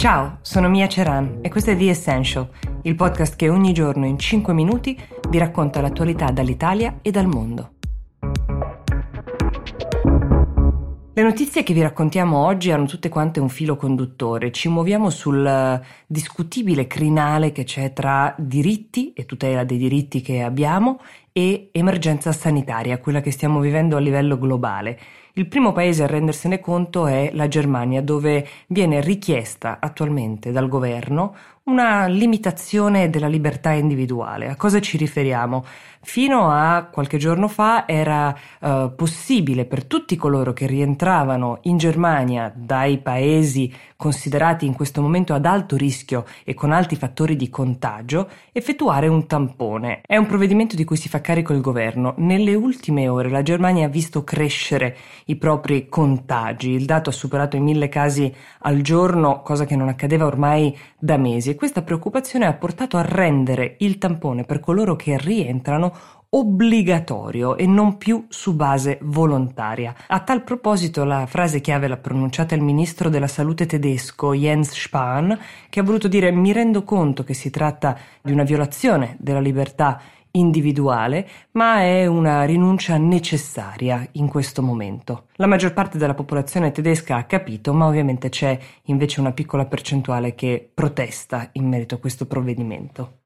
Ciao, sono Mia Ceran e questo è The Essential, il podcast che ogni giorno in 5 minuti vi racconta l'attualità dall'Italia e dal mondo. Le notizie che vi raccontiamo oggi hanno tutte quante un filo conduttore. Ci muoviamo sul discutibile crinale che c'è tra diritti e tutela dei diritti che abbiamo e emergenza sanitaria, quella che stiamo vivendo a livello globale. Il primo paese a rendersene conto è la Germania, dove viene richiesta attualmente dal governo una limitazione della libertà individuale. A cosa ci riferiamo? Fino a qualche giorno fa era uh, possibile per tutti coloro che rientravano in Germania dai paesi considerati in questo momento ad alto rischio e con alti fattori di contagio effettuare un tampone. È un provvedimento di cui si fa carico il governo. Nelle ultime ore la Germania ha visto crescere i propri contagi. Il dato ha superato i mille casi al giorno, cosa che non accadeva ormai da mesi questa preoccupazione ha portato a rendere il tampone per coloro che rientrano obbligatorio e non più su base volontaria. A tal proposito la frase chiave l'ha pronunciata il ministro della salute tedesco Jens Spahn, che ha voluto dire mi rendo conto che si tratta di una violazione della libertà individuale, ma è una rinuncia necessaria in questo momento. La maggior parte della popolazione tedesca ha capito, ma ovviamente c'è invece una piccola percentuale che protesta in merito a questo provvedimento.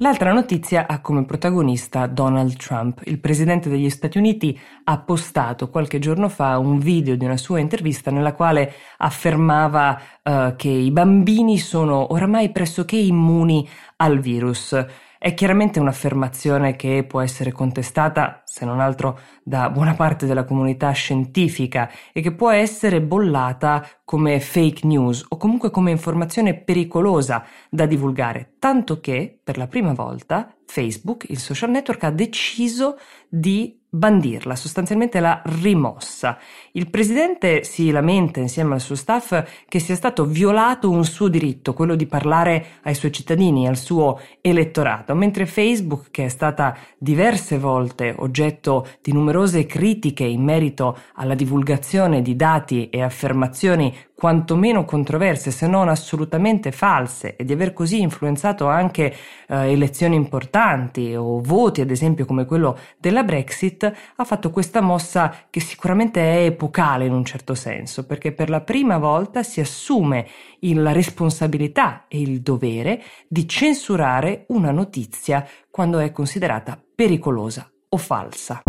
L'altra notizia ha come protagonista Donald Trump. Il presidente degli Stati Uniti ha postato qualche giorno fa un video di una sua intervista nella quale affermava uh, che i bambini sono oramai pressoché immuni al virus. È chiaramente un'affermazione che può essere contestata, se non altro, da buona parte della comunità scientifica e che può essere bollata come fake news o comunque come informazione pericolosa da divulgare, tanto che per la prima volta Facebook, il social network, ha deciso di bandirla, sostanzialmente l'ha rimossa. Il presidente si lamenta insieme al suo staff che sia stato violato un suo diritto, quello di parlare ai suoi cittadini, al suo elettorato, mentre Facebook, che è stata diverse volte oggetto di numerose critiche in merito alla divulgazione di dati e affermazioni quantomeno controverse, se non assolutamente false, e di aver così influenzato anche eh, elezioni importanti o voti, ad esempio come quello della Brexit, ha fatto questa mossa che sicuramente è epocale in un certo senso, perché per la prima volta si assume la responsabilità e il dovere di censurare una notizia quando è considerata pericolosa o falsa.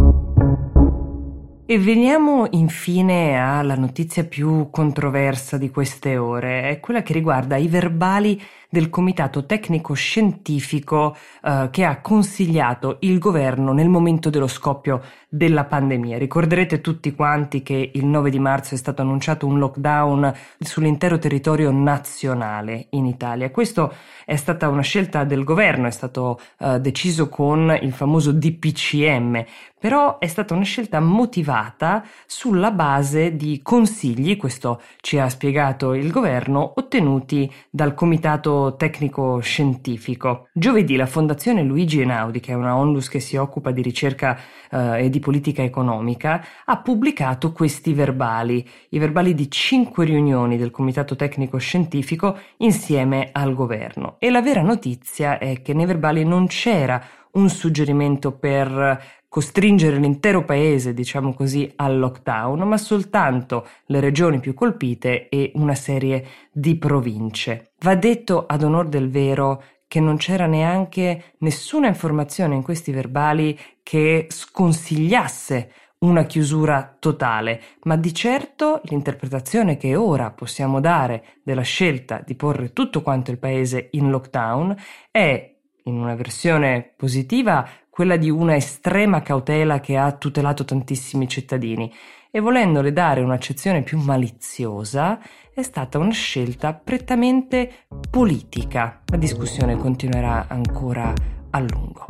E veniamo infine alla notizia più controversa di queste ore, è quella che riguarda i verbali del comitato tecnico scientifico eh, che ha consigliato il governo nel momento dello scoppio della pandemia. Ricorderete tutti quanti che il 9 di marzo è stato annunciato un lockdown sull'intero territorio nazionale in Italia. Questo è stata una scelta del governo, è stato eh, deciso con il famoso DPCM, però è stata una scelta motivata sulla base di consigli, questo ci ha spiegato il governo, ottenuti dal comitato tecnico scientifico. Giovedì la Fondazione Luigi Einaudi, che è una onlus che si occupa di ricerca eh, e di politica economica, ha pubblicato questi verbali, i verbali di cinque riunioni del Comitato Tecnico Scientifico insieme al governo. E la vera notizia è che nei verbali non c'era un suggerimento per costringere l'intero paese, diciamo così, al lockdown, ma soltanto le regioni più colpite e una serie di province. Va detto ad onor del vero che non c'era neanche nessuna informazione in questi verbali che sconsigliasse una chiusura totale, ma di certo l'interpretazione che ora possiamo dare della scelta di porre tutto quanto il paese in lockdown è in una versione positiva quella di una estrema cautela che ha tutelato tantissimi cittadini e volendole dare un'accezione più maliziosa è stata una scelta prettamente politica. La discussione continuerà ancora a lungo.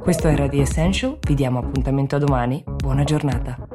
Questo era The Essential, vi diamo appuntamento a domani, buona giornata.